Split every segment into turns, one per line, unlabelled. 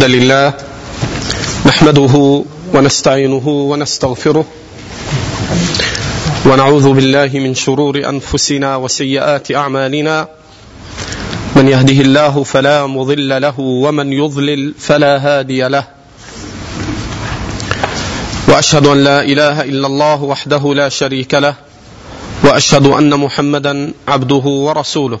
الحمد لله نحمده ونستعينه ونستغفره ونعوذ بالله من شرور أنفسنا وسيئات أعمالنا من يهده الله فلا مضل له ومن يضلل فلا هادي له وأشهد أن لا إله إلا الله وحده لا شريك له وأشهد أن محمدا عبده ورسوله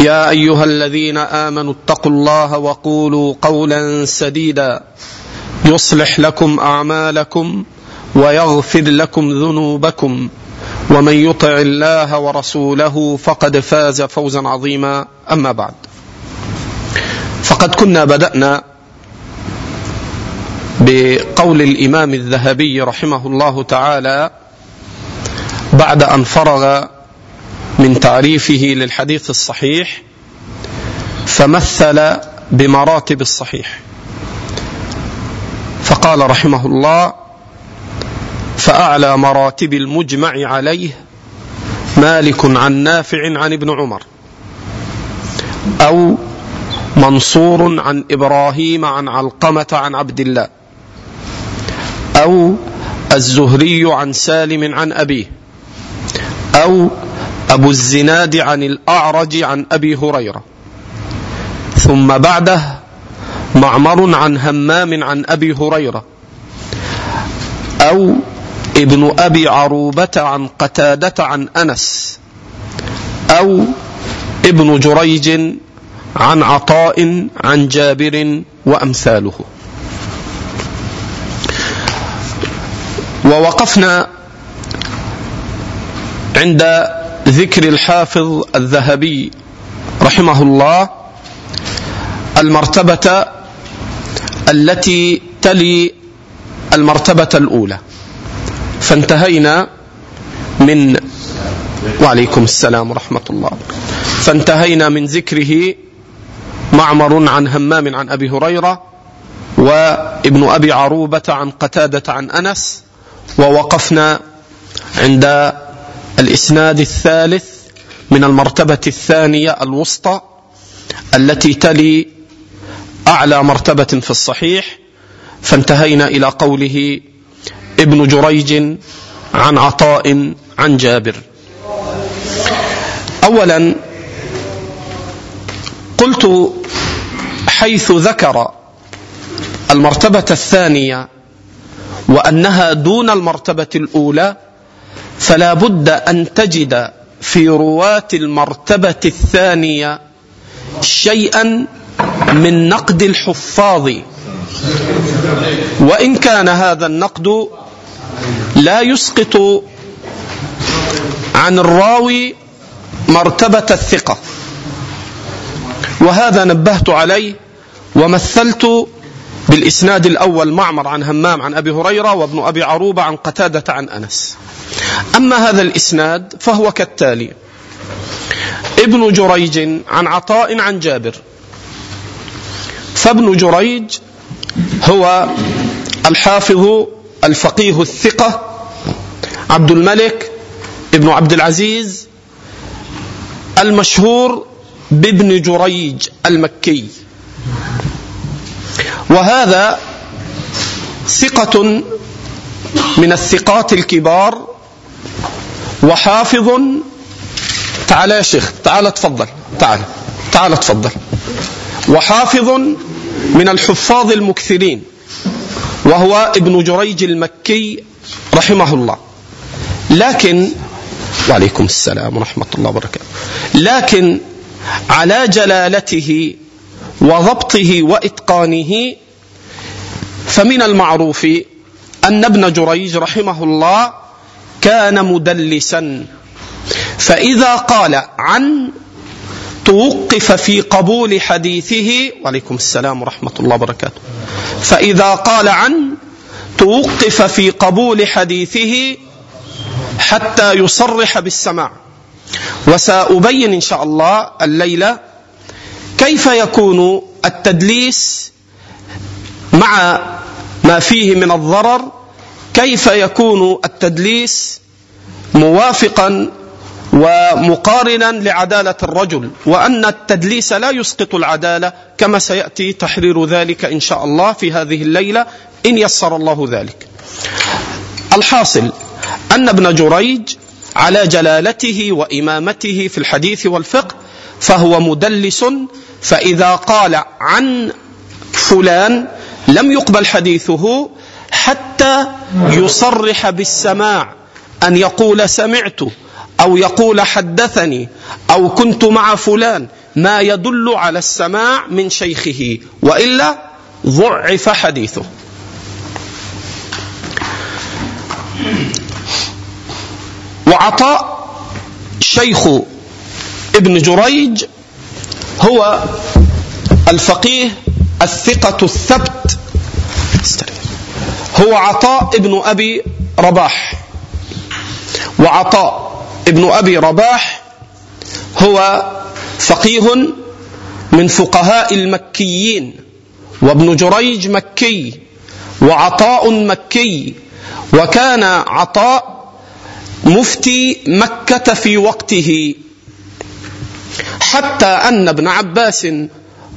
يا أيها الذين آمنوا اتقوا الله وقولوا قولا سديدا. يصلح لكم أعمالكم ويغفر لكم ذنوبكم. ومن يطع الله ورسوله فقد فاز فوزا عظيما. أما بعد. فقد كنا بدأنا بقول الإمام الذهبي رحمه الله تعالى بعد أن فرغ من تعريفه للحديث الصحيح فمثل بمراتب الصحيح. فقال رحمه الله فأعلى مراتب المجمع عليه مالك عن نافع عن ابن عمر أو منصور عن إبراهيم عن علقمة عن عبد الله أو الزهري عن سالم عن أبيه أو أبو الزناد عن الأعرج عن أبي هريرة. ثم بعده معمر عن همام عن أبي هريرة. أو ابن أبي عروبة عن قتادة عن أنس. أو ابن جريج عن عطاء عن جابر وأمثاله. ووقفنا عند ذكر الحافظ الذهبي رحمه الله المرتبة التي تلي المرتبة الأولى. فانتهينا من وعليكم السلام ورحمة الله. فانتهينا من ذكره معمر عن همام عن أبي هريرة وابن أبي عروبة عن قتادة عن أنس ووقفنا عند الإسناد الثالث من المرتبة الثانية الوسطى التي تلي أعلى مرتبة في الصحيح فانتهينا إلى قوله ابن جريج عن عطاء عن جابر. اولا قلت حيث ذكر المرتبة الثانية وأنها دون المرتبة الأولى فلا بد أن تجد في رواة المرتبة الثانية شيئا من نقد الحفاظ. وإن كان هذا النقد لا يسقط عن الراوي مرتبة الثقة. وهذا نبهت عليه ومثلت بالإسناد الأول معمر عن همام عن أبي هريرة وابن أبي عروبة عن قتادة عن أنس. أما هذا الإسناد فهو كالتالي. ابن جريج عن عطاء عن جابر. فابن جريج هو الحافظ الفقيه الثقة عبد الملك ابن عبد العزيز المشهور بابن جريج المكي. وهذا ثقة من الثقات الكبار وحافظ. تعال يا شيخ تعال تفضل تعال تعال تفضل وحافظ من الحفاظ المكثرين وهو ابن جريج المكي رحمه الله. لكن وعليكم السلام ورحمة الله وبركاته. لكن على جلالته وضبطه وإتقانه فمن المعروف أن ابن جريج رحمه الله كان مدلسا. فإذا قال عن توقف في قبول حديثه وعليكم السلام ورحمة الله وبركاته. فإذا قال عن توقف في قبول حديثه حتى يصرح بالسماع. وسأبين إن شاء الله الليلة كيف يكون التدليس مع ما فيه من الضرر؟ كيف يكون التدليس موافقا ومقارنا لعدالة الرجل؟ وأن التدليس لا يسقط العدالة كما سيأتي تحرير ذلك إن شاء الله في هذه الليلة إن يسر الله ذلك. الحاصل أن ابن جريج على جلالته وإمامته في الحديث والفقه فهو مدلس فإذا قال عن فلان لم يقبل حديثه حتى يصرح بالسماع أن يقول سمعت أو يقول حدثني أو كنت مع فلان ما يدل على السماع من شيخه وإلا ضعف حديثه. وعطاء شيخ ابن جريج هو الفقيه الثقة الثبت. هو عطاء ابن أبي رباح. وعطاء ابن أبي رباح هو فقيه من فقهاء المكيين وابن جريج مكي وعطاء مكي وكان عطاء مفتي مكة في وقته. حتى أن ابن عباس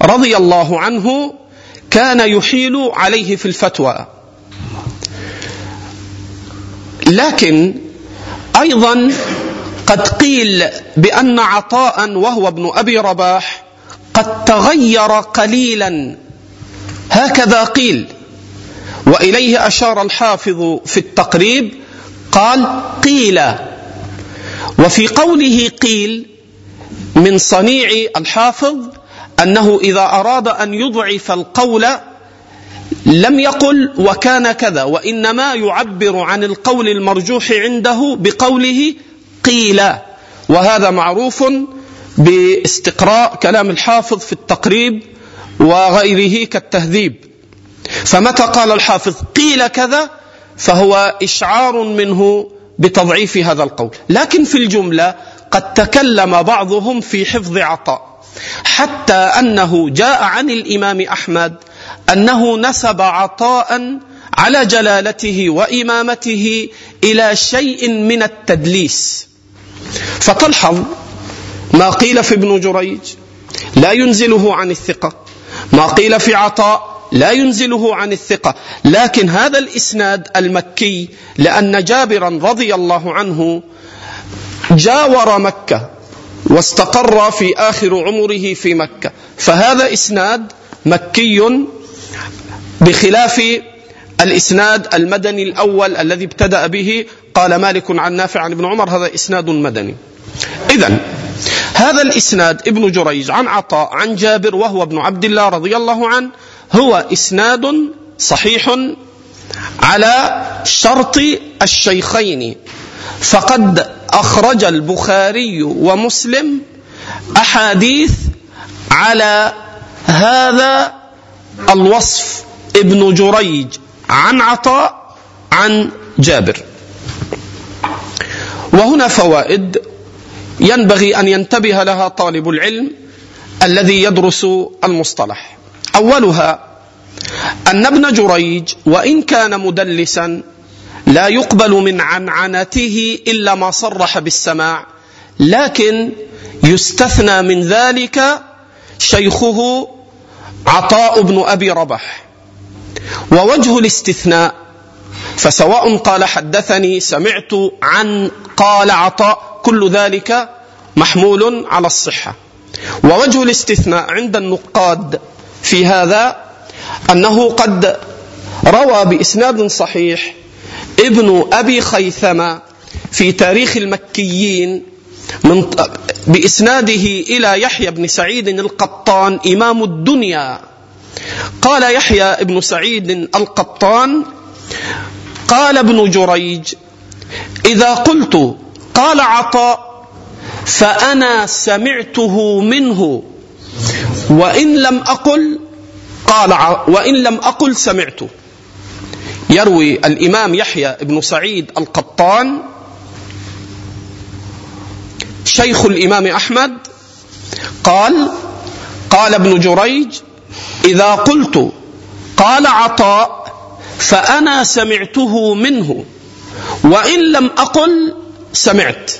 رضي الله عنه كان يحيل عليه في الفتوى. لكن أيضا قد قيل بأن عطاء وهو ابن أبي رباح قد تغير قليلا. هكذا قيل. وإليه أشار الحافظ في التقريب قال قيل. وفي قوله قيل من صنيع الحافظ أنه إذا أراد أن يضعف القول لم يقل وكان كذا وإنما يعبر عن القول المرجوح عنده بقوله قيل. وهذا معروف باستقراء كلام الحافظ في التقريب وغيره كالتهذيب. فمتى قال الحافظ قيل كذا؟ فهو إشعار منه بتضعيف هذا القول. لكن في الجملة قد تكلم بعضهم في حفظ عطاء. حتى أنه جاء عن الإمام أحمد أنه نسب عطاء على جلالته وإمامته إلى شيء من التدليس. فتلحظ ما قيل في ابن جريج لا ينزله عن الثقة. ما قيل في عطاء لا ينزله عن الثقة. لكن هذا الإسناد المكي لأن جابرا رضي الله عنه جاور مكة واستقر في آخر عمره في مكة. فهذا إسناد مكي بخلاف الإسناد المدني الأول الذي ابتدأ به. قال مالك عن نافع عن ابن عمر هذا إسناد مدني. اذا هذا الإسناد ابن جريج عن عطاء عن جابر وهو ابن عبد الله رضي الله عنه هو إسناد صحيح على شرط الشيخين. فقد أخرج البخاري ومسلم أحاديث على هذا الوصف ابن جريج عن عطاء عن جابر. وهنا فوائد ينبغي أن ينتبه لها طالب العلم الذي يدرس المصطلح. أولها أن ابن جريج وإن كان مدلسا لا يقبل من عنعنته إلا ما صرح بالسماع. لكن يستثنى من ذلك شيخه عطاء بن أبي ربح. ووجه الاستثناء فسواء قال حدثني سمعت عن قال عطاء كل ذلك محمول على الصحة. ووجه الاستثناء عند النقاد في هذا أنه قد روى بإسناد صحيح ابن أبي خيثمة في تاريخ المكيين من بإسناده إلى يحيى بن سعيد القطان إمام الدنيا. قال يحيى بن سعيد القطان قال ابن جريج إذا قلت قال عطاء فأنا سمعته منه وإن لم أقل قال وإن لم أقل سمعته. يروي الإمام يحيى بن سعيد القطان شيخ الإمام أحمد قال قال ابن جريج إذا قلت قال عطاء فأنا سمعته منه وإن لم أقل سمعت.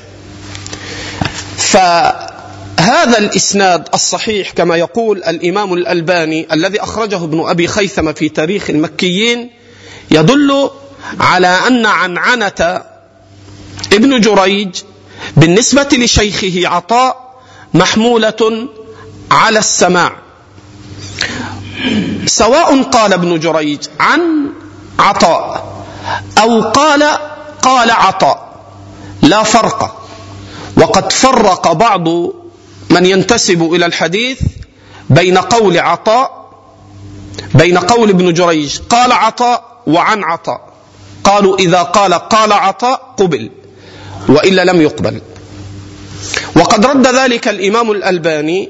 فهذا الإسناد الصحيح كما يقول الإمام الألباني الذي أخرجه ابن أبي خيثم في تاريخ المكيين يدل على أن عنعنة ابن جريج بالنسبة لشيخه عطاء محمولة على السماع. سواء قال ابن جريج عن عطاء أو قال قال عطاء لا فرق. وقد فرق بعض من ينتسب إلى الحديث بين قول عطاء بين قول ابن جريج. قال عطاء وعن عطاء. قالوا إذا قال قال عطاء قبل وإلا لم يقبل. وقد رد ذلك الإمام الألباني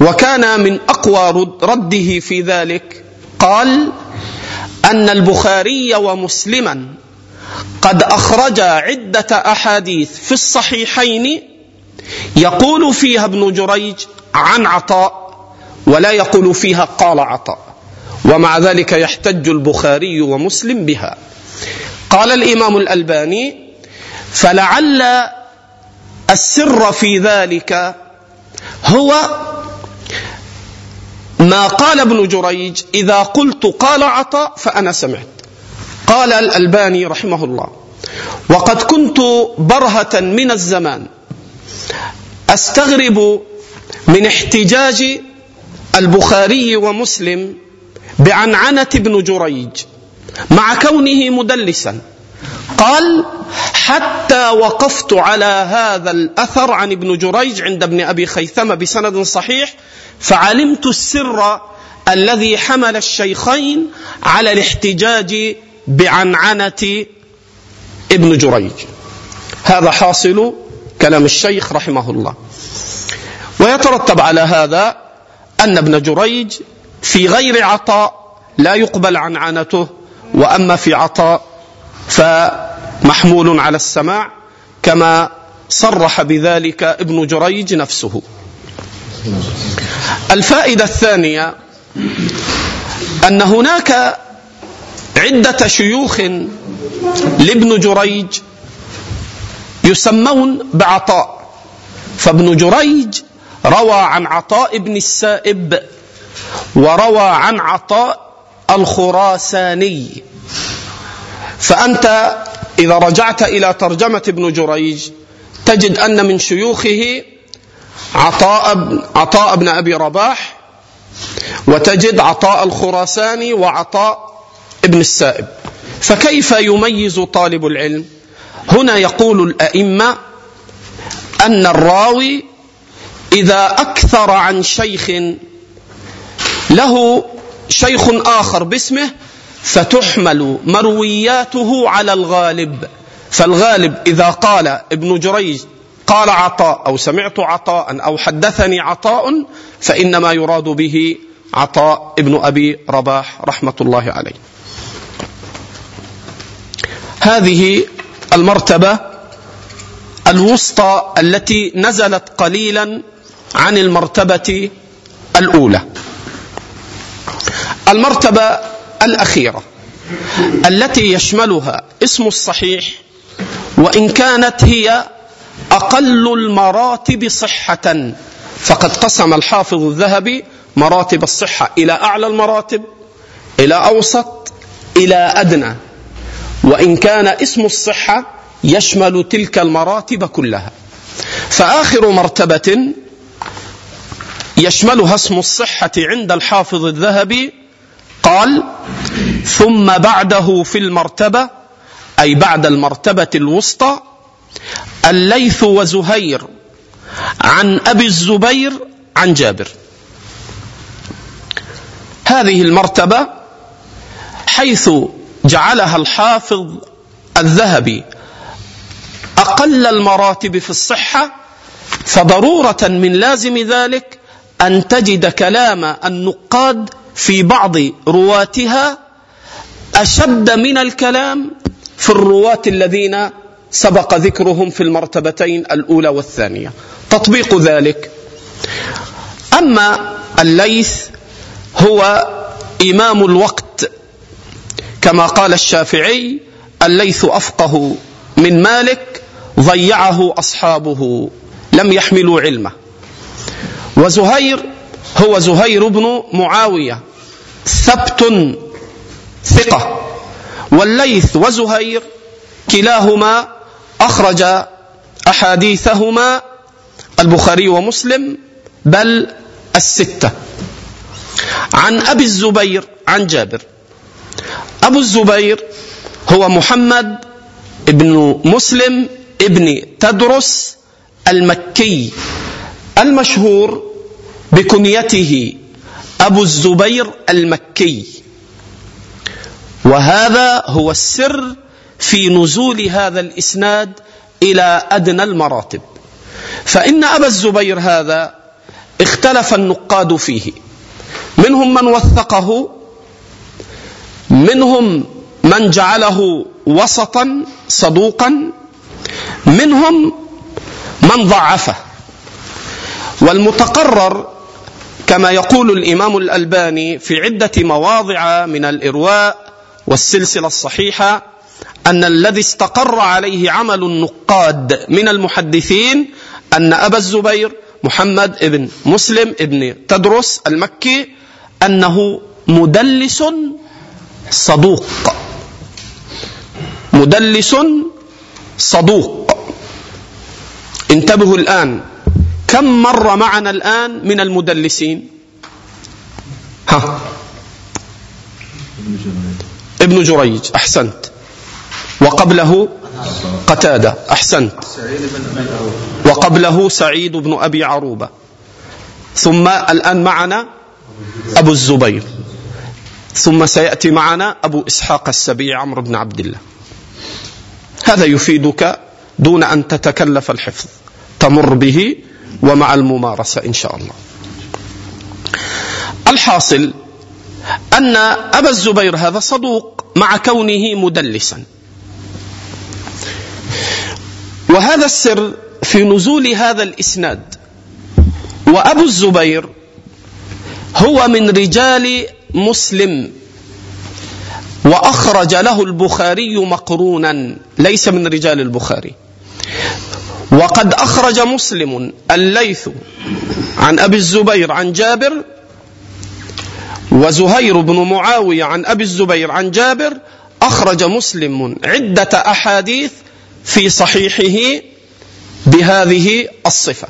وكان من أقوى رده في ذلك. قال أن البخاري ومسلما قد أخرج عدة أحاديث في الصحيحين يقول فيها ابن جريج عن عطاء ولا يقول فيها قال عطاء. ومع ذلك يحتج البخاري ومسلم بها. قال الإمام الألباني فلعل السر في ذلك هو ما قال ابن جريج إذا قلت قال عطاء فأنا سمعت. قال الألباني رحمه الله وقد كنت برهة من الزمان أستغرب من احتجاج البخاري ومسلم بعنعنة ابن جريج مع كونه مدلسا. قال حتى وقفت على هذا الأثر عن ابن جريج عند ابن أبي خيثمة بسند صحيح فعلمت السر الذي حمل الشيخين على الاحتجاج بعنعنة ابن جريج. هذا حاصل كلام الشيخ رحمه الله. ويترتب على هذا أن ابن جريج في غير عطاء لا يقبل عنعنته وأما في عطاء فمحمول على السماع كما صرح بذلك ابن جريج نفسه. الفائدة الثانية أن هناك عدة شيوخ لابن جريج يسمون بعطاء فابن جريج روى عن عطاء بن السائب وروى عن عطاء الخراساني. فأنت إذا رجعت إلى ترجمة ابن جريج تجد أن من شيوخه عطاء عطاء بن أبي رباح وتجد عطاء الخراساني وعطاء ابن السائب. فكيف يميز طالب العلم؟ هنا يقول الأئمة أن الراوي إذا أكثر عن شيخ له شيخ آخر باسمه فتحمل مروياته على الغالب. فالغالب إذا قال ابن جريج قال عطاء أو سمعت عطاء أو حدثني عطاء فإنما يراد به عطاء ابن أبي رباح رحمة الله عليه. هذه المرتبة الوسطى التي نزلت قليلا عن المرتبة الأولى. المرتبة الأخيرة التي يشملها اسم الصحيح وإن كانت هي أقل المراتب صحة. فقد قسم الحافظ الذهبي مراتب الصحة إلى أعلى المراتب إلى أوسط إلى أدنى. وإن كان اسم الصحة يشمل تلك المراتب كلها. فآخر مرتبة يشملها اسم الصحة عند الحافظ الذهبي قال ثم بعده في المرتبة أي بعد المرتبة الوسطى الليث وزهير عن أبي الزبير عن جابر. هذه المرتبة حيث جعلها الحافظ الذهبي أقل المراتب في الصحة فضرورة من لازم ذلك أن تجد كلام النقاد في بعض رواتها أشد من الكلام في الرواة الذين سبق ذكرهم في المرتبتين الأولى والثانية. تطبيق ذلك. أما الليث هو إمام الوقت كما قال الشافعي الليث أفقه من مالك ضيعه أصحابه لم يحملوا علمه. وزهير هو زهير بن معاوية. ثبت ثقة. والليث وزهير كلاهما أخرج أحاديثهما البخاري ومسلم بل الستة. عن أبي الزبير عن جابر. أبو الزبير هو محمد ابن مسلم ابن تدرس المكي. المشهور بكنيته أبو الزبير المكي. وهذا هو السر في نزول هذا الإسناد إلى أدنى المراتب. فإن أبا الزبير هذا اختلف النقاد فيه. منهم من وثقه منهم من جعله وسطا صدوقا منهم من ضعفه. والمتقرر كما يقول الإمام الألباني في عدة مواضع من الإرواء والسلسلة الصحيحة أن الذي استقر عليه عمل النقاد من المحدثين أن أبا الزبير محمد ابن مسلم ابن تدرس المكي أنه مدلس صدوق. مدلس صدوق. انتبهوا الآن كم مر معنا الآن من المدلسين؟ ها. ابن جريج أحسنت. وقبله قتادة أحسنت. وقبله سعيد بن أبي عروبة. ثم الآن معنا أبو الزبير. ثم سيأتي معنا أبو إسحاق السبيع عمرو بن عبد الله. هذا يفيدك دون أن تتكلف الحفظ. تمر به ومع الممارسة إن شاء الله. الحاصل أن أبا الزبير هذا صدوق مع كونه مدلسا. وهذا السر في نزول هذا الإسناد. وأبو الزبير هو من رجال مسلم. وأخرج له البخاري مقرونا. ليس من رجال البخاري. وقد أخرج مسلم الليث عن أبي الزبير عن جابر وزهير بن معاوية عن أبي الزبير عن جابر أخرج مسلم عدة أحاديث في صحيحه بهذه الصفة.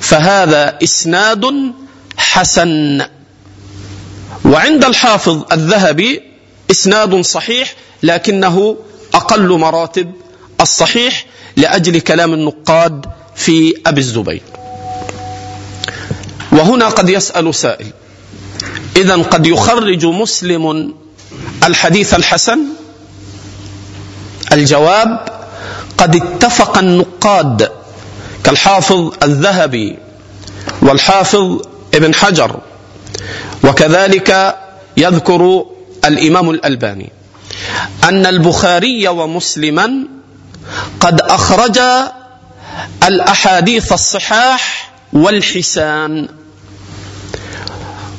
فهذا إسناد حسن. وعند الحافظ الذهبي إسناد صحيح لكنه أقل مراتب الصحيح لأجل كلام النقاد في أبي الزبير. وهنا قد يسأل سائل إذا قد يخرج مسلم الحديث الحسن؟ الجواب قد اتفق النقاد كالحافظ الذهبي والحافظ ابن حجر وكذلك يذكر الإمام الألباني. أن البخاري ومسلما قد اخرجا الأحاديث الصحاح والحسان.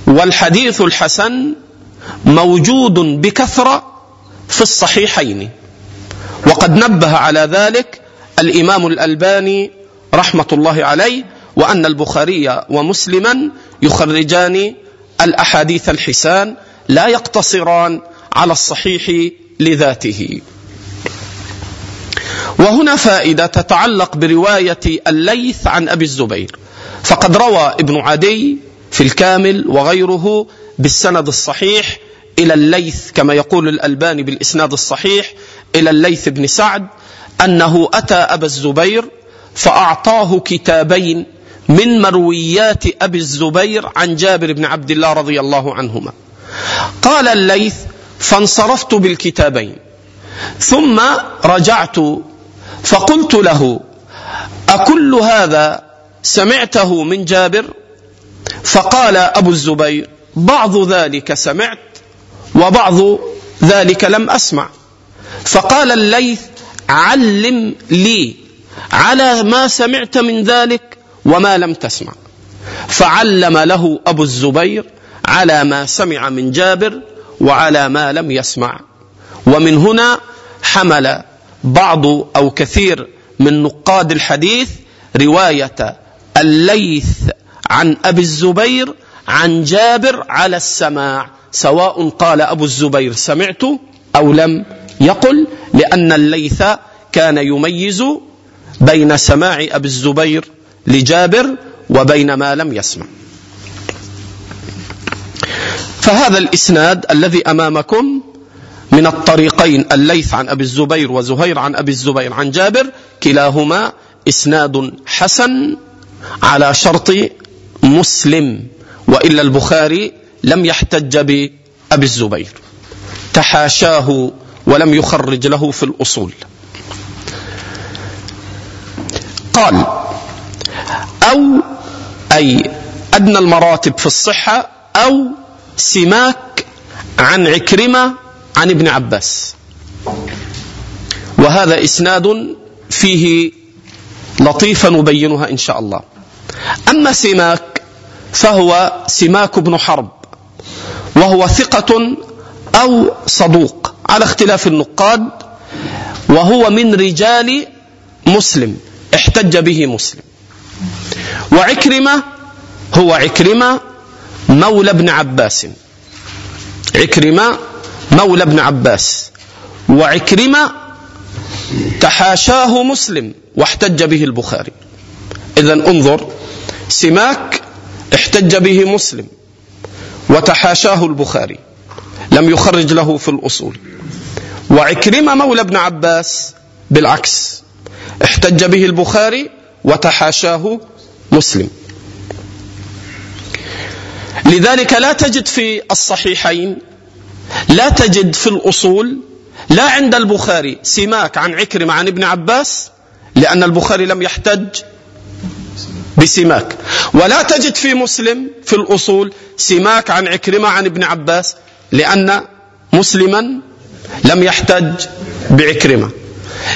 والحديث الحسن موجود بكثرة في الصحيحين. وقد نبه على ذلك الإمام الألباني رحمة الله عليه وأن البخاري ومسلما يخرجان الأحاديث الحسان لا يقتصران على الصحيح لذاته. وهنا فائدة تتعلق برواية الليث عن أبي الزبير. فقد روى ابن عدي في الكامل وغيره بالسند الصحيح إلى الليث كما يقول الألباني بالإسناد الصحيح إلى الليث بن سعد أنه أتى أبا الزبير فأعطاه كتابين من مرويات أبي الزبير عن جابر بن عبد الله رضي الله عنهما. قال الليث فانصرفت بالكتابين ثم رجعت فقلت له أكل هذا سمعته من جابر؟ فقال أبو الزبير بعض ذلك سمعت وبعض ذلك لم أسمع. فقال الليث علم لي على ما سمعت من ذلك وما لم تسمع. فعلم له أبو الزبير على ما سمع من جابر وعلى ما لم يسمع. ومن هنا حمل بعض أو كثير من نقاد الحديث رواية الليث عن أبي الزبير عن جابر على السماع سواء قال أبو الزبير سمعت أو لم يقل لأن الليث كان يميز بين سماع أبي الزبير لجابر وبين ما لم يسمع. فهذا الإسناد الذي أمامكم من الطريقين الليث عن أبي الزبير وزهير عن أبي الزبير عن جابر كلاهما إسناد حسن على شرط مسلم وإلا البخاري لم يحتج بأبي الزبير. تحاشاه ولم يخرج له في الأصول. قال أو أي أدنى المراتب في الصحة أو سماك عن عكرمة عن ابن عباس. وهذا إسناد فيه لطيفة نبينها إن شاء الله. أما سماك فهو سماك بن حرب وهو ثقة أو صدوق على اختلاف النقاد وهو من رجال مسلم احتج به مسلم. وعكرمة هو عكرمة مولى ابن عباس. عكرمة مولى ابن عباس. وعكرمة تحاشاه مسلم واحتج به البخاري. إذا انظر سماك احتج به مسلم وتحاشاه البخاري. لم يخرج له في الأصول. وعكرمة مولى ابن عباس بالعكس احتج به البخاري وتحاشاه مسلم. لذلك لا تجد في الصحيحين لا تجد في الأصول لا عند البخاري سماك عن عكرمة عن ابن عباس لأن البخاري لم يحتج بسماك. ولا تجد في مسلم في الأصول سماك عن عكرمة عن ابن عباس لأن مسلما لم يحتج بعكرمة.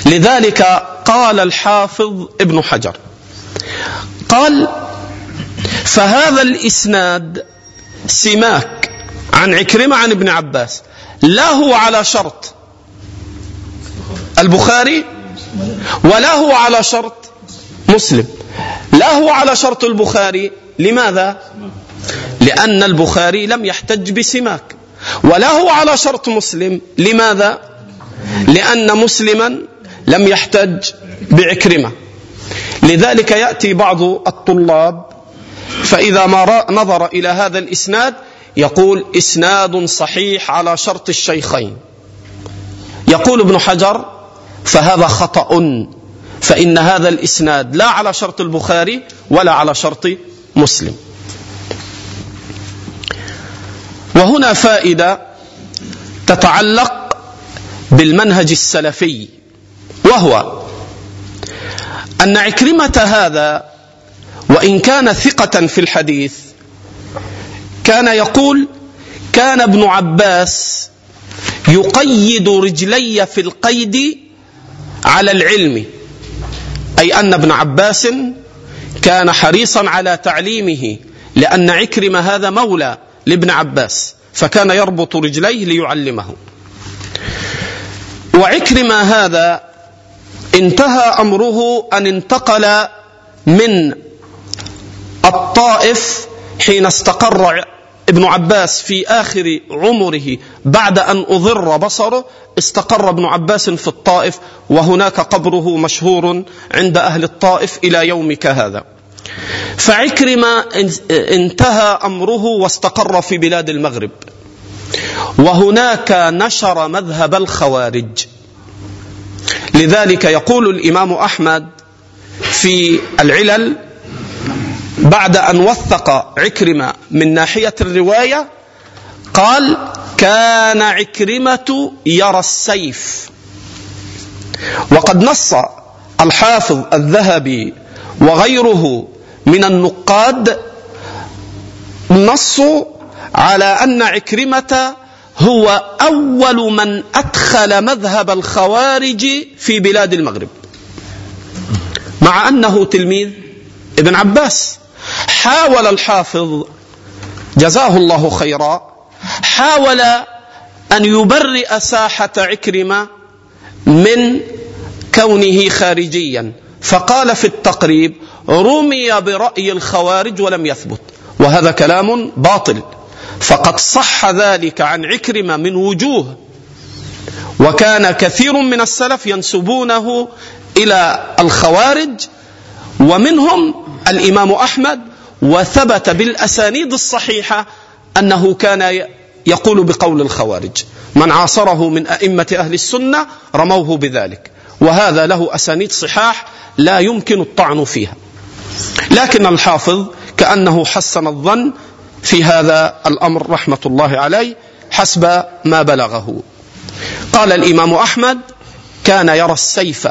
لذلك قال الحافظ ابن حجر قال فهذا الإسناد سماك عن عكرمة عن ابن عباس. لا هو على شرط. البخاري؟ ولا هو على شرط مسلم. لا هو على شرط البخاري. لماذا؟ لأن البخاري لم يحتج بسماك. ولا هو على شرط مسلم. لماذا؟ لأن مسلما لم يحتج بعكرمة. لذلك يأتي بعض الطلاب فإذا ما نظر إلى هذا الإسناد يقول إسناد صحيح على شرط الشيخين. يقول ابن حجر فهذا خطأ فإن هذا الإسناد لا على شرط البخاري ولا على شرط مسلم. وهنا فائدة تتعلق بالمنهج السلفي وهو أن عكرمة هذا وإن كان ثقة في الحديث كان يقول كان ابن عباس يقيد رجلي في القيد على العلم. أي أن ابن عباس كان حريصا على تعليمه لأن عكرمة هذا مولى لابن عباس فكان يربط رجليه ليعلمه. وعكرمة هذا انتهى أمره أن انتقل من الطائف حين استقر ابن عباس في آخر عمره بعد أن أضر بصره استقر ابن عباس في الطائف وهناك قبره مشهور عند أهل الطائف إلى يومك هذا. فعكرمة انتهى أمره واستقر في بلاد المغرب. وهناك نشر مذهب الخوارج. لذلك يقول الإمام أحمد في العلل بعد أن وثق عكرمة من ناحية الرواية قال كان عكرمة يرى السيف. وقد نص الحافظ الذهبي وغيره من النقاد نصوا على أن عكرمة هو أول من أدخل مذهب الخوارج في بلاد المغرب. مع أنه تلميذ ابن عباس. حاول الحافظ جزاه الله خيرا حاول أن يبرئ ساحة عكرمة من كونه خارجيا. فقال في التقريب رمي برأي الخوارج ولم يثبت وهذا كلام باطل. فقد صح ذلك عن عكرمة من وجوه. وكان كثير من السلف ينسبونه إلى الخوارج ومنهم الإمام أحمد وثبت بالأسانيد الصحيحة أنه كان يقول بقول الخوارج من عاصره من أئمة أهل السنة رموه بذلك وهذا له أسانيد صحاح لا يمكن الطعن فيها. لكن الحافظ كأنه حسن الظن في هذا الأمر رحمة الله عليه حسب ما بلغه. قال الإمام أحمد كان يرى السيف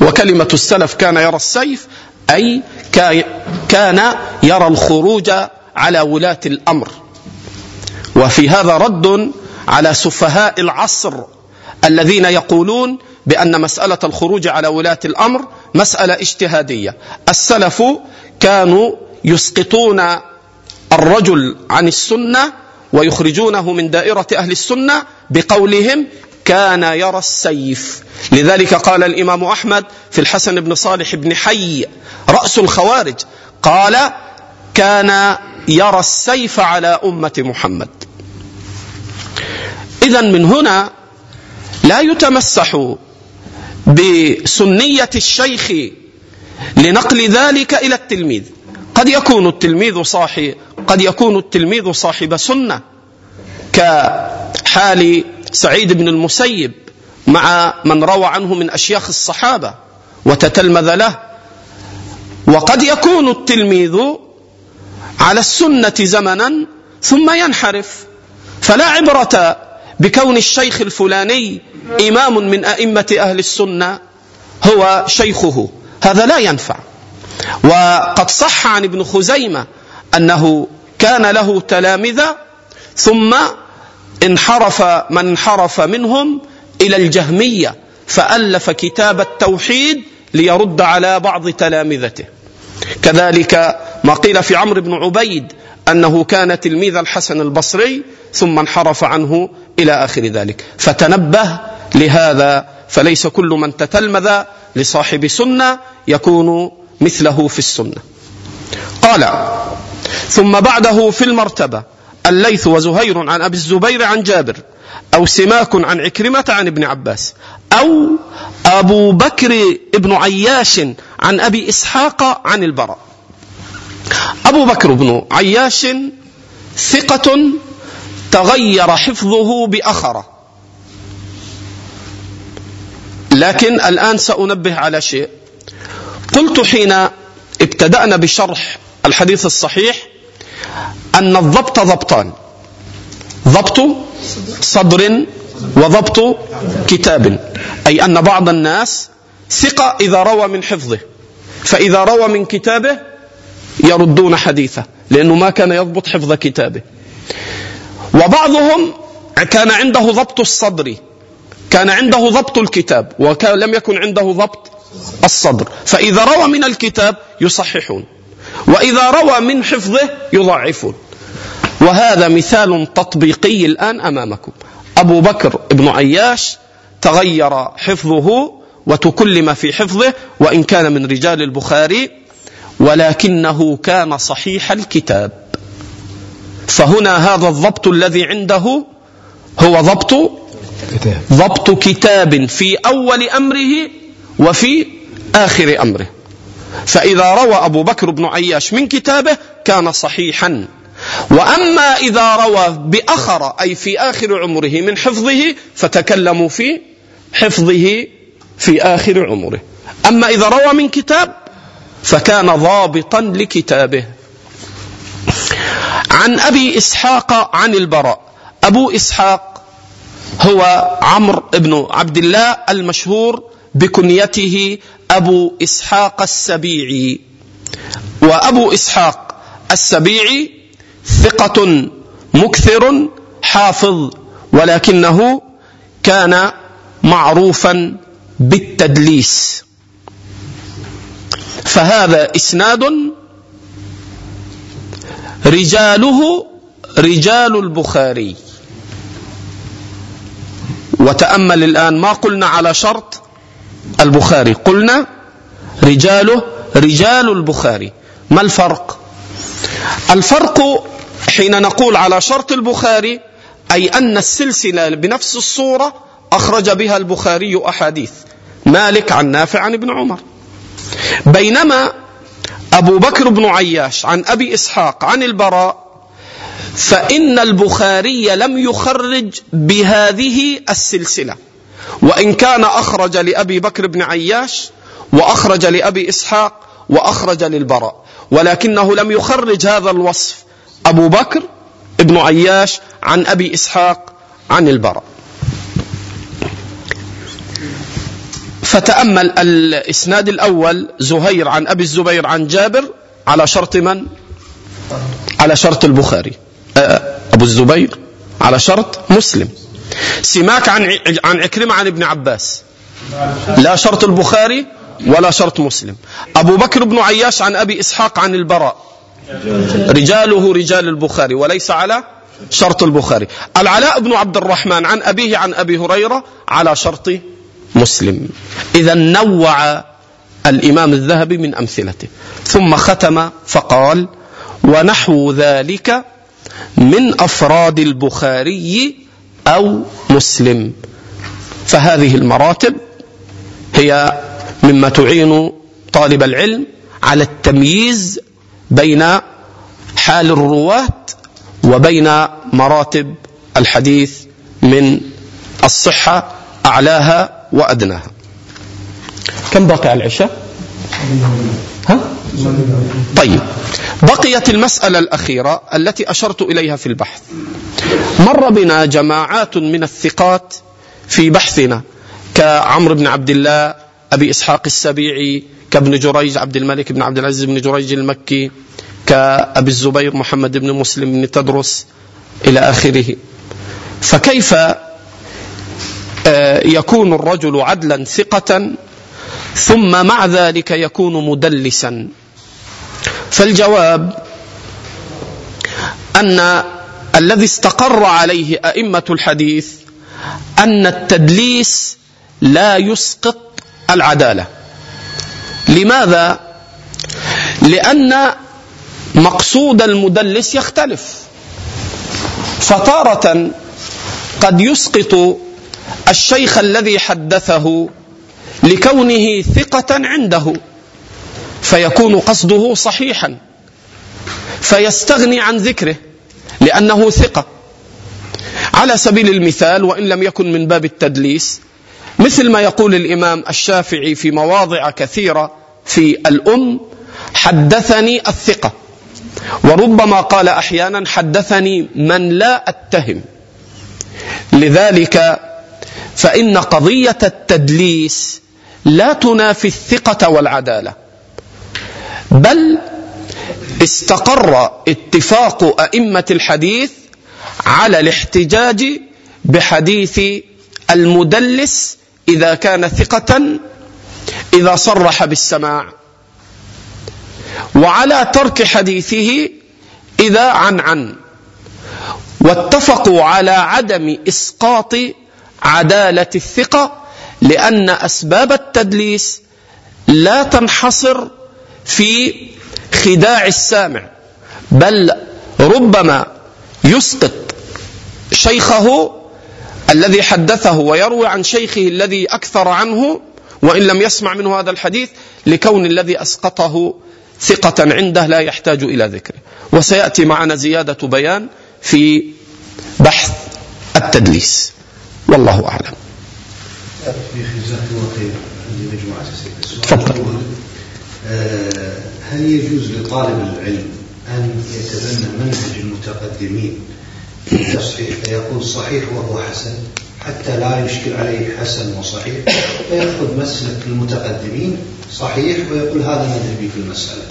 وكلمة السلف كان يرى السيف أي كان يرى الخروج على ولاة الأمر. وفي هذا رد على سفهاء العصر الذين يقولون بأن مسألة الخروج على ولاة الأمر مسألة اجتهادية. السلف كانوا يسقطون الرجل عن السنة ويخرجونه من دائرة أهل السنة بقولهم كان يرى السيف. لذلك قال الإمام أحمد في الحسن بن صالح بن حي رأس الخوارج قال كان يرى السيف على أمة محمد. إذا من هنا لا يتمسح بسنية الشيخ لنقل ذلك إلى التلميذ. قد يكون التلميذ صاحب قد يكون التلميذ صاحب سنة كحال سعيد بن المسيب مع من روى عنه من أشياخ الصحابة وتتلمذ له. وقد يكون التلميذ على السنة زمنا ثم ينحرف. فلا عبرة بكون الشيخ الفلاني إمام من أئمة أهل السنة هو شيخه. هذا لا ينفع. وقد صح عن ابن خزيمة أنه كان له تلامذة ثم انحرف من انحرف منهم إلى الجهمية فألف كتاب التوحيد ليرد على بعض تلامذته. كذلك ما قيل في عمرو بن عبيد أنه كان تلميذ الحسن البصري ثم انحرف عنه إلى آخر ذلك. فتنبه لهذا فليس كل من تتلمذ لصاحب سنة يكون مثله في السنة. قال ثم بعده في المرتبة. الليث وزهير عن أبي الزبير عن جابر أو سماك عن عكرمة عن ابن عباس أو أبو بكر ابن عياش عن أبي إسحاق عن البراء. أبو بكر بن عياش ثقة تغير حفظه بأخرة لكن الآن سأنبه على شيء. قلت حين ابتدأنا بشرح الحديث الصحيح أن الضبط ضبطان. ضبط صدر وضبط كتاب. أي أن بعض الناس ثقة إذا روى من حفظه. فإذا روى من كتابه يردون حديثه لأنه ما كان يضبط حفظ كتابه. وبعضهم كان عنده ضبط الصدر كان عنده ضبط الكتاب ولم يكن عنده ضبط الصدر. فإذا روى من الكتاب يصححون. وإذا روى من حفظه يضعفون. وهذا مثال تطبيقي الآن أمامكم. أبو بكر بن عياش تغير حفظه وتكلم في حفظه وإن كان من رجال البخاري ولكنه كان صحيح الكتاب. فهنا هذا الضبط الذي عنده هو ضبط ضبط كتاب في أول أمره وفي آخر أمره. فإذا روى أبو بكر بن عياش من كتابه كان صحيحا. وأما إذا روى بأخر أي في آخر عمره من حفظه فتكلموا في حفظه في آخر عمره. أما إذا روى من كتاب فكان ضابطا لكتابه. عن أبي إسحاق عن البراء. أبو إسحاق هو عمرو بن عبد الله المشهور بكنيته أبو إسحاق السبيعي. وأبو إسحاق السبيعي ثقة مكثر حافظ ولكنه كان معروفا بالتدليس. فهذا إسناد رجاله رجال البخاري. وتأمل الآن ما قلنا على شرط البخاري. قلنا رجاله رجال البخاري. ما الفرق؟ الفرق حين نقول على شرط البخاري أي أن السلسلة بنفس الصورة أخرج بها البخاري أحاديث. مالك عن نافع عن ابن عمر. بينما أبو بكر بن عياش عن أبي إسحاق عن البراء فإن البخاري لم يخرج بهذه السلسلة. وإن كان أخرج لأبي بكر بن عياش وأخرج لأبي إسحاق وأخرج للبراء. ولكنه لم يخرج هذا الوصف أبو بكر بن عياش عن أبي إسحاق عن البراء. فتأمل الإسناد الأول زهير عن أبي الزبير عن جابر على شرط من؟ على شرط البخاري. أبو الزبير على شرط مسلم. سماك عن عن عكرمة عن ابن عباس. لا شرط البخاري ولا شرط مسلم. أبو بكر بن عياش عن أبي إسحاق عن البراء. رجاله رجال البخاري وليس على شرط البخاري. العلاء بن عبد الرحمن عن أبيه عن أبي هريرة على شرط مسلم. إذا نوع الإمام الذهبي من أمثلته. ثم ختم فقال ونحو ذلك من أفراد البخاري أو مسلم. فهذه المراتب هي مما تعين طالب العلم على التمييز بين حال الرواة وبين مراتب الحديث من الصحة أعلاها وأدناها. كم بقي على العشاء؟ ها؟ طيب. بقيت المسألة الأخيرة التي أشرت إليها في البحث. مر بنا جماعات من الثقات في بحثنا كعمرو بن عبد الله أبي إسحاق السبيعي كابن جريج عبد الملك بن عبد العزيز بن جريج المكي كأبي الزبير محمد بن مسلم بن تدرس إلى آخره. فكيف آه، يكون الرجل عدلا ثقة ثم مع ذلك يكون مدلسا. فالجواب أن الذي استقر عليه أئمة الحديث أن التدليس لا يسقط العدالة. لماذا؟ لأن مقصود المدلس يختلف. فتارة قد يسقط الشيخ الذي حدثه لكونه ثقة عنده فيكون قصده صحيحا فيستغني عن ذكره لأنه ثقة. على سبيل المثال وإن لم يكن من باب التدليس مثل ما يقول الإمام الشافعي في مواضع كثيرة في الأم حدثني الثقة. وربما قال أحيانا حدثني من لا أتهم. لذلك فإن قضية التدليس لا تنافي الثقة والعدالة. بل استقر اتفاق أئمة الحديث على الاحتجاج بحديث المدلس إذا كان ثقة إذا صرح بالسماع. وعلى ترك حديثه إذا عن عن. واتفقوا على عدم إسقاط عدالة الثقة لأن أسباب التدليس لا تنحصر في خداع السامع بل ربما يسقط شيخه الذي حدثه ويروي عن شيخه الذي أكثر عنه وإن لم يسمع منه هذا الحديث لكون الذي أسقطه ثقة عنده لا يحتاج إلى ذكره وسيأتي معنا زيادة بيان في بحث التدليس. والله أعلم. تفضل.
آه، هل يجوز لطالب العلم أن يتبنى منهج المتقدمين في التصحيح فيقول صحيح وهو حسن حتى لا يشكل عليه حسن وصحيح؟ فيأخذ مسلك المتقدمين صحيح ويقول هذا مذهبي في المسألة.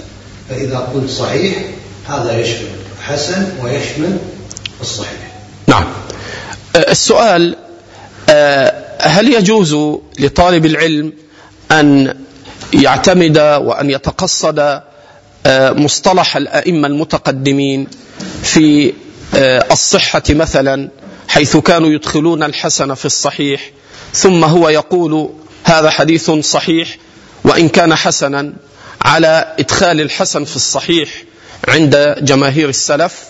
فإذا قلت صحيح هذا يشمل حسن ويشمل الصحيح.
نعم. آه، السؤال آه، هل يجوز لطالب العلم أن يعتمد وأن يتقصد آه، مصطلح الأئمة المتقدمين في الصحة مثلا حيث كانوا يدخلون الحسن في الصحيح ثم هو يقول هذا حديث صحيح وإن كان حسنا على إدخال الحسن في الصحيح عند جماهير السلف؟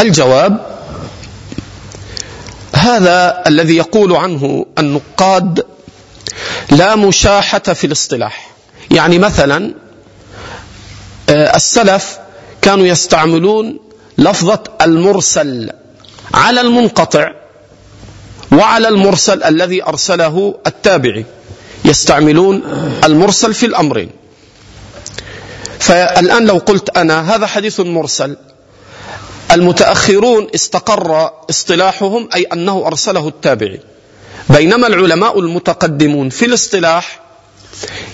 الجواب هذا الذي يقول عنه النقاد لا مشاحة في الاصطلاح. يعني مثلا آه، السلف كانوا يستعملون لفظة المرسل على المنقطع وعلى المرسل الذي أرسله التابعي. يستعملون المرسل في الأمرين. فالآن لو قلت أنا هذا حديث مرسل. المتأخرون استقر اصطلاحهم أي أنه أرسله التابعي. بينما العلماء المتقدمون في الاصطلاح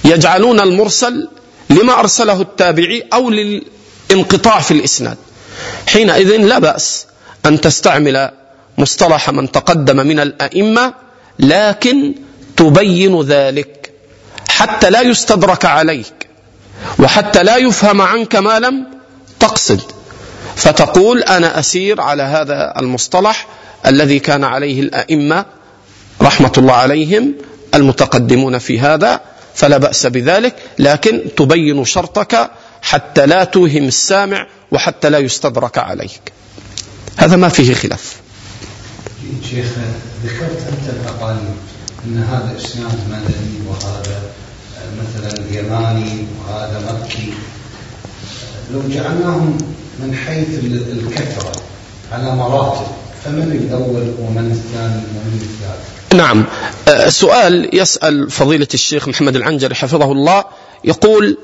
يجعلون المرسل لما أرسله التابعي أو للانقطاع في الإسناد. حينئذ لا بأس أن تستعمل مصطلح من تقدم من الأئمة لكن تبين ذلك حتى لا يستدرك عليك وحتى لا يفهم عنك ما لم تقصد. فتقول أنا أسير على هذا المصطلح الذي كان عليه الأئمة رحمة الله عليهم المتقدمون في هذا فلا بأس بذلك لكن تبين شرطك حتى لا توهم السامع وحتى لا يستدرك عليك. هذا ما فيه خلاف.
شيخ ذكرت أنت الأقاليم أن هذا إسناد مدني وهذا مثلا يماني وهذا مكي. لو جعلناهم من حيث الكثرة على مراتب فمن الأول ومن الثاني ومن الثالث؟
نعم. آه، سؤال يسأل فضيلة الشيخ محمد العنجري حفظه الله. يقول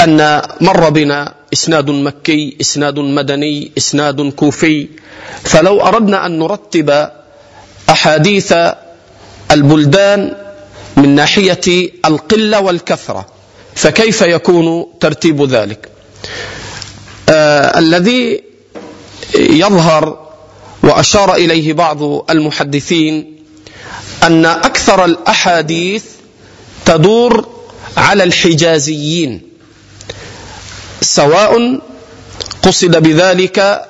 أن مر بنا إسناد مكي إسناد مدني إسناد كوفي. فلو أردنا أن نرتب أحاديث البلدان من ناحية القلة والكثرة فكيف يكون ترتيب ذلك؟ الذي يظهر وأشار إليه بعض المحدثين أن أكثر الأحاديث تدور على الحجازيين سواء قصد بذلك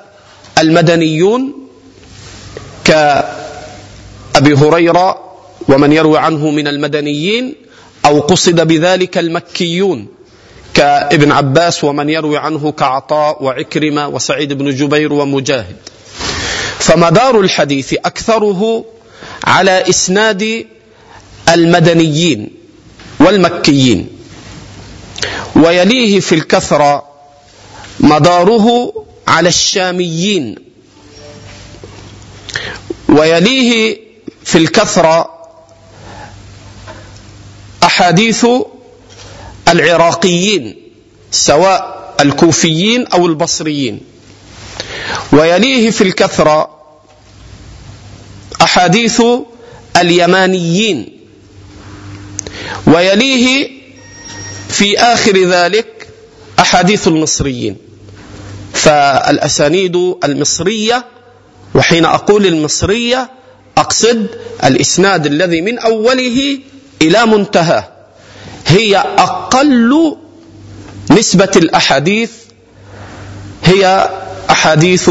المدنيون كأبي هريرة ومن يروي عنه من المدنيين أو قصد بذلك المكيون. كابن عباس ومن يروي عنه كعطاء وعكرمة وسعيد بن جبير ومجاهد. فمدار الحديث أكثره على إسناد المدنيين والمكيين. ويليه في الكثرة مداره على الشاميين. ويليه في الكثرة أحاديث العراقيين سواء الكوفيين أو البصريين. ويليه في الكثرة أحاديث اليمانيين. ويليه في آخر ذلك أحاديث المصريين. فالأسانيد المصرية وحين أقول المصرية أقصد الإسناد الذي من أوله إلى منتهاه. هي أقل نسبة الأحاديث هي أحاديث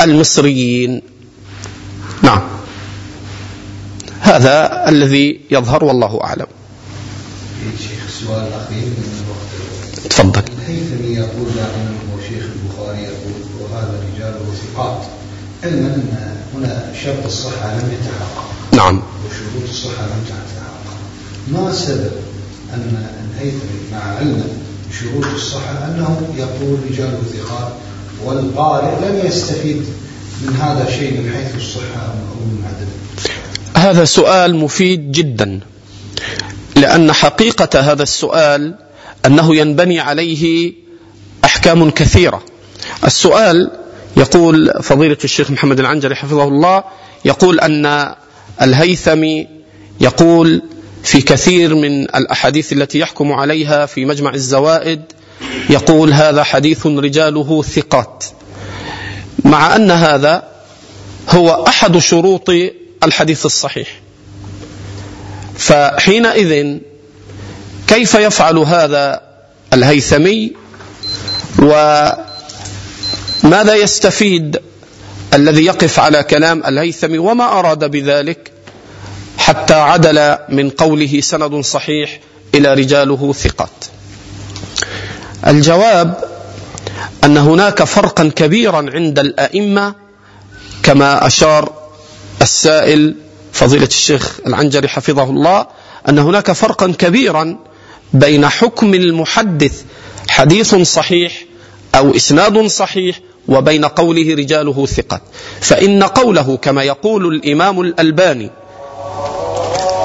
المصريين. نعم. هذا الذي يظهر والله أعلم.
شيخ السؤال الأخير من الوقت.
تفضل.
الهيثمي يقول دائما وشيخ البخاري يقول وهذا رجاله ثقات علما أن هنا شرط الصحة لم يتحقق.
نعم.
وشروط الصحة لم تتحقق. ما سبب؟ أن الهيثمي مع علم شروط الصحة أنه يقول رجاله ثقات والقارئ لم يستفيد من هذا الشيء من حيث الصحة أو من عدم
هذا سؤال مفيد جدا لأن حقيقة هذا السؤال أنه ينبني عليه أحكام كثيرة. السؤال يقول فضيلة الشيخ محمد العنجري حفظه الله يقول أن الهيثمي يقول في كثير من الأحاديث التي يحكم عليها في مجمع الزوائد يقول هذا حديث رجاله ثقات. مع أن هذا هو أحد شروط الحديث الصحيح. فحينئذ كيف يفعل هذا الهيثمي؟ وماذا يستفيد الذي يقف على كلام الهيثمي؟ وما أراد بذلك؟ حتى عدل من قوله سند صحيح إلى رجاله ثقات. الجواب أن هناك فرقا كبيرا عند الأئمة كما أشار السائل فضيلة الشيخ العنجري حفظه الله أن هناك فرقا كبيرا بين حكم المحدث حديث صحيح أو إسناد صحيح وبين قوله رجاله ثقة فإن قوله كما يقول الإمام الألباني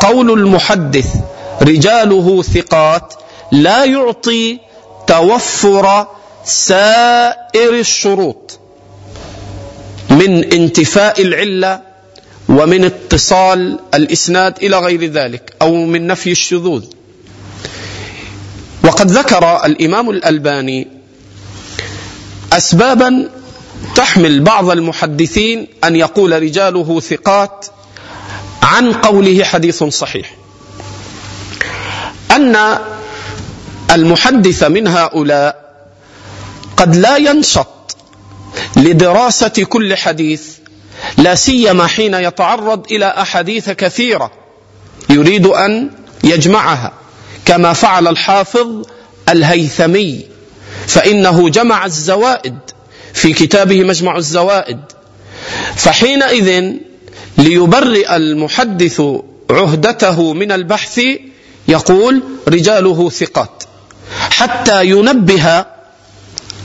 قول المحدث رجاله ثقات لا يعطي توفر سائر الشروط من انتفاء العلة ومن اتصال الإسناد إلى غير ذلك أو من نفي الشذوذ. وقد ذكر الإمام الألباني اسبابا تحمل بعض المحدثين أن يقول رجاله ثقات عن قوله حديث صحيح. أن المحدث من هؤلاء قد لا ينشط لدراسة كل حديث لا سيما حين يتعرض إلى أحاديث كثيرة يريد أن يجمعها. كما فعل الحافظ الهيثمي فإنه جمع الزوائد في كتابه مجمع الزوائد. فحينئذ ليبرئ المحدث عهدته من البحث يقول رجاله ثقات حتى ينبه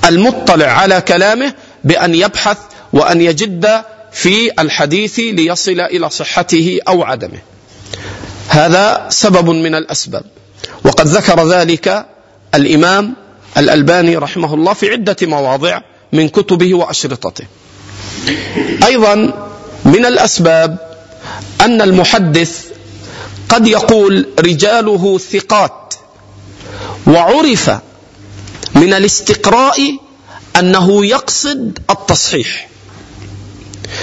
المطلع على كلامه بأن يبحث وأن يجد في الحديث ليصل إلى صحته أو عدمه. هذا سبب من الأسباب. وقد ذكر ذلك الإمام الألباني رحمه الله في عدة مواضع من كتبه وأشرطته. أيضا من الأسباب أن المحدث قد يقول رجاله ثقات وعرف من الاستقراء أنه يقصد التصحيح.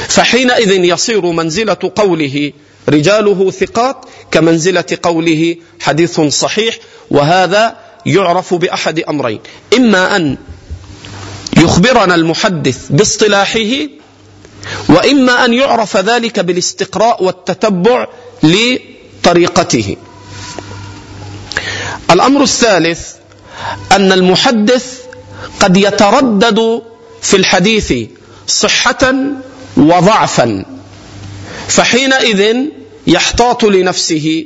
فحينئذ يصير منزلة قوله رجاله ثقات كمنزلة قوله حديث صحيح وهذا يعرف بأحد أمرين. إما أن يخبرنا المحدث باصطلاحه وإما أن يعرف ذلك بالاستقراء والتتبع لطريقته. الأمر الثالث أن المحدث قد يتردد في الحديث صحة وضعفا فحينئذ يحتاط لنفسه.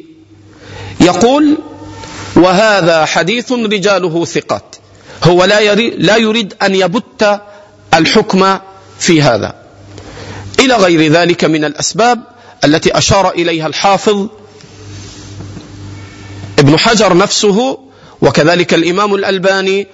يقول وهذا حديث رجاله ثقات هو لا يريد, لا يريد أن يبت الحكم في هذا. إلى غير ذلك من الأسباب التي أشار إليها الحافظ ابن حجر نفسه وكذلك الإمام الألباني